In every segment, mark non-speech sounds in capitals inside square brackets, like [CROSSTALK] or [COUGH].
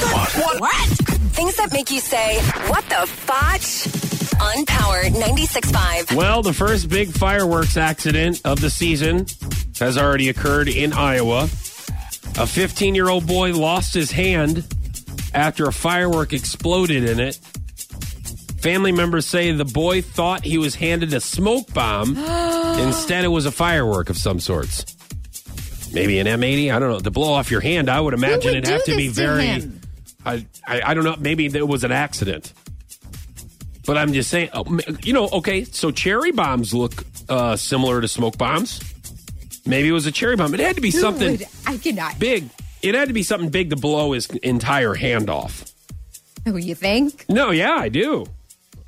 What? Things that make you say, what the fotch? On Power 96.5. Well, the first big fireworks accident of the season has already occurred in Iowa. A 15 year old boy lost his hand after a firework exploded in it. Family members say the boy thought he was handed a smoke bomb. [GASPS] Instead, it was a firework of some sorts. Maybe an M80. I don't know. To blow off your hand, I would imagine would it'd have to be to very. him? I, I I don't know. Maybe it was an accident. But I'm just saying, oh, you know, okay, so cherry bombs look uh, similar to smoke bombs. Maybe it was a cherry bomb. It had to be something I cannot. big. It had to be something big to blow his entire hand off. Oh, you think? No, yeah, I do.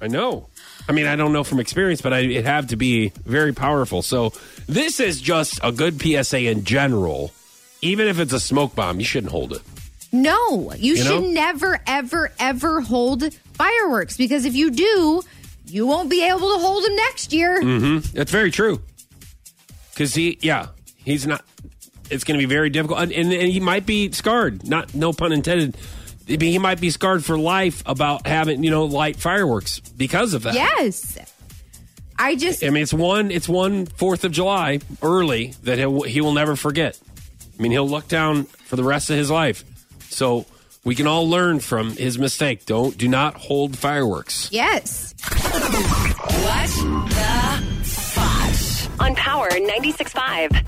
I know. I mean, I don't know from experience, but I, it had to be very powerful. So this is just a good PSA in general. Even if it's a smoke bomb, you shouldn't hold it. No, you, You should know? never, ever, ever hold fireworks because if you do, you won't be able to hold them next year. Mm-hmm. That's very true. Because he, yeah, he's not. It's going to be very difficult, and, and, and he might be scarred. Not, no pun intended. I mean, he might be scarred for life about having you know light fireworks because of that. Yes. I just, I mean, it's one. It's one Fourth of July early that he'll, he will never forget. I mean, he'll look down for the rest of his life. So we can all learn from his mistake. Don't do not hold fireworks. yes. What the fotch? On Power 96.5.